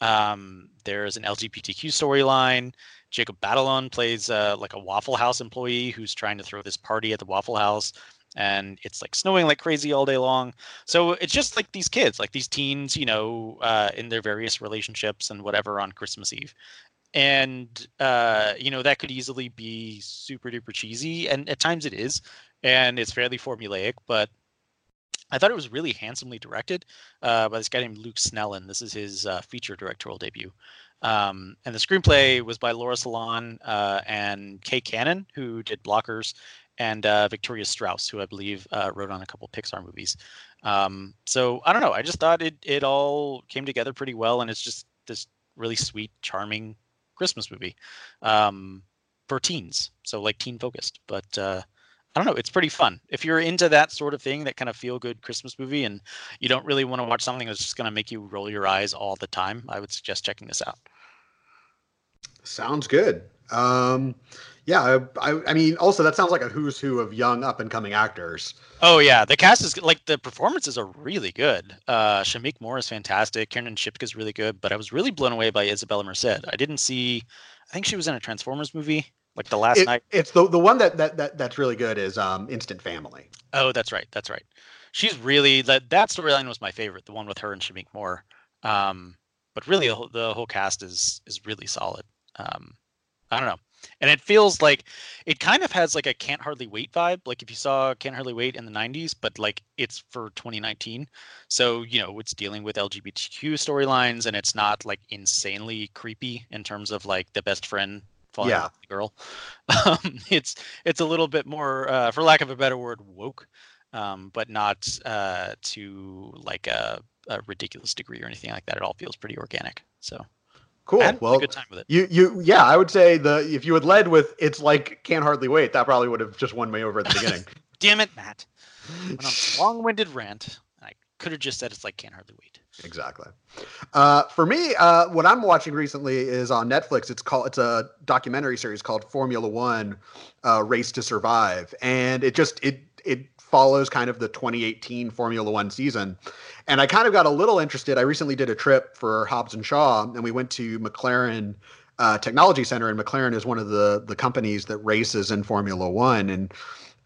Um, there's an LGBTQ storyline. Jacob Batalon plays uh, like a Waffle House employee who's trying to throw this party at the Waffle House, and it's like snowing like crazy all day long. So it's just like these kids, like these teens, you know, uh, in their various relationships and whatever on Christmas Eve. And uh, you know that could easily be super duper cheesy, and at times it is, and it's fairly formulaic. But I thought it was really handsomely directed uh, by this guy named Luke Snellin. This is his uh, feature directorial debut. Um, and the screenplay was by Laura Solon uh, and Kay Cannon, who did Blockers, and uh, Victoria Strouse, who I believe uh, wrote on a couple Pixar movies. Um, so I don't know. I just thought it it all came together pretty well, and it's just this really sweet, charming Christmas movie um, for teens. So like teen focused, but uh, I don't know. It's pretty fun. If you're into that sort of thing, that kind of feel good Christmas movie, and you don't really want to watch something that's just going to make you roll your eyes all the time, I would suggest checking this out. Sounds good. Um, yeah, I, I, mean, also that sounds like a who's who of young up and coming actors. Oh yeah, the cast is like the performances are really good. Uh, Shameik Moore is fantastic. Kiernan Shipka is really good, but I was really blown away by Isabela Merced. I didn't see. I think she was in a Transformers movie like the last it, night. It's the the one that, that that that's really good is um Instant Family. Oh, that's right. That's right. She's really that that storyline was my favorite, the one with her and Shameik Moore. Um, but really, the whole, the whole cast is is really solid. Um, I don't know. And it feels like it kind of has like a can't hardly wait vibe. Like if you saw Can't Hardly Wait in the 90s, but like it's for 2019. So, you know, it's dealing with LGBTQ storylines and it's not like insanely creepy in terms of like the best friend falling yeah. girl. Um, it's it's a little bit more, uh, for lack of a better word, woke. um, but not uh, to like a, a ridiculous degree or anything like that. It all feels pretty organic. So Cool. I had a well, good time with it. you you yeah, I would say the if you had led with it's like can't hardly wait, that probably would have just won me over at the beginning. Damn it, Matt. Long-winded rant. I could have just said it's like can't hardly wait. exactly. Uh, for me, uh, what I'm watching recently is on Netflix. It's called it's a documentary series called Formula One, uh, Race to Survive, and it just it it follows kind of the 2018 Formula One season. And I kind of got a little interested. I recently did a trip for Hobbs and Shaw, and we went to McLaren uh, Technology Center, and McLaren is one of the the companies that races in Formula One, and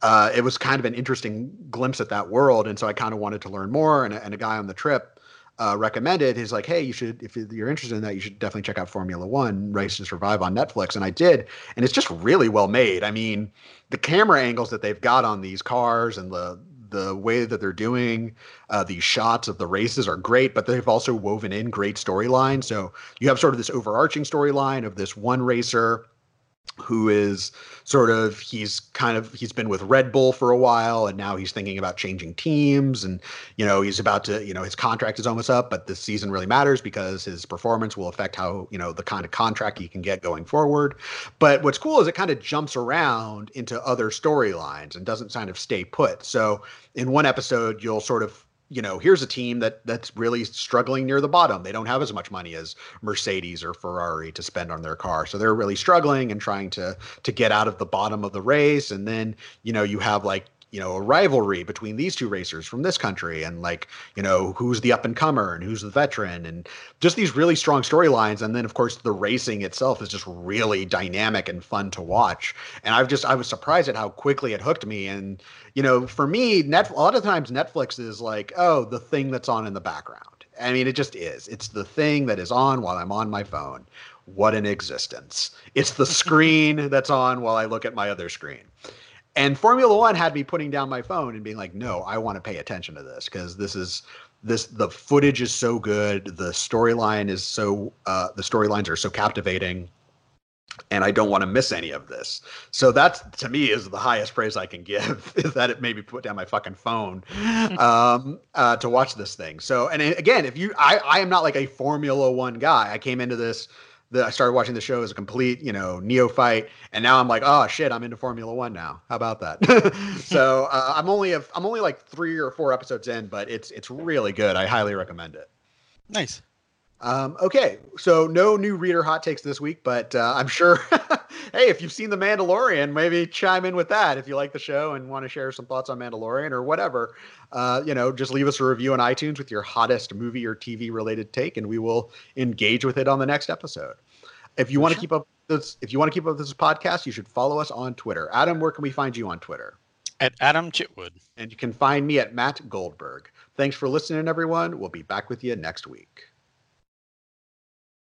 uh, it was kind of an interesting glimpse at that world. And so I kind of wanted to learn more. And, and a guy on the trip uh, recommended, he's like, hey, you should, if you're interested in that, you should definitely check out Formula One Race to Survive on Netflix. And I did. And it's just really well made. I mean, the camera angles that they've got on these cars and the, the way that they're doing uh, these shots of the races are great, but they've also woven in great storylines. So you have sort of this overarching storyline of this one racer who is sort of he's kind of he's been with Red Bull for a while and now he's thinking about changing teams and you know he's about to you know his contract is almost up but this season really matters because his performance will affect how you know the kind of contract he can get going forward. But what's cool is it kind of jumps around into other storylines and doesn't kind of stay put. So in one episode you'll sort of you know, here's a team that that's really struggling near the bottom. They don't have as much money as Mercedes or Ferrari to spend on their car. So they're really struggling and trying to to get out of the bottom of the race. And then, you know, you have like you know a rivalry between these two racers from this country and like you know who's the up and comer and who's the veteran and just these really strong storylines. And then of course the racing itself is just really dynamic and fun to watch. And i've just i was surprised at how quickly it hooked me. And you know for me net a lot of times netflix is like oh the thing that's on in the background. I mean it just is. It's the thing that is on while i'm on my phone. What an existence. It's the screen that's on while i look at my other screen and Formula One had me putting down my phone and being like, no, I want to pay attention to this because this is this the footage is so good, the storyline is so uh, the storylines are so captivating, and I don't want to miss any of this. So that to me is the highest praise I can give is that it made me put down my fucking phone um, uh, to watch this thing. So and again, if you, I, I am not like a Formula One guy. I came into this the, I started watching the show as a complete, you know, neophyte, and now I'm like, oh shit, I'm into Formula One now. How about that? so uh, I'm only a, I'm only like three or four episodes in, but it's it's really good. I highly recommend it. Nice. Um, okay, so no new reader hot takes this week, but uh, I'm sure. hey, if you've seen The Mandalorian, maybe chime in with that if you like the show and want to share some thoughts on Mandalorian or whatever. Uh, you know, just leave us a review on iTunes with your hottest movie or TV related take, and we will engage with it on the next episode. If you want to keep up this, if you want to keep up with this podcast, you should follow us on Twitter. Adam, where can we find you on Twitter? At Adam Chitwood. And you can find me at Matt Goldberg. Thanks for listening, everyone. We'll be back with you next week.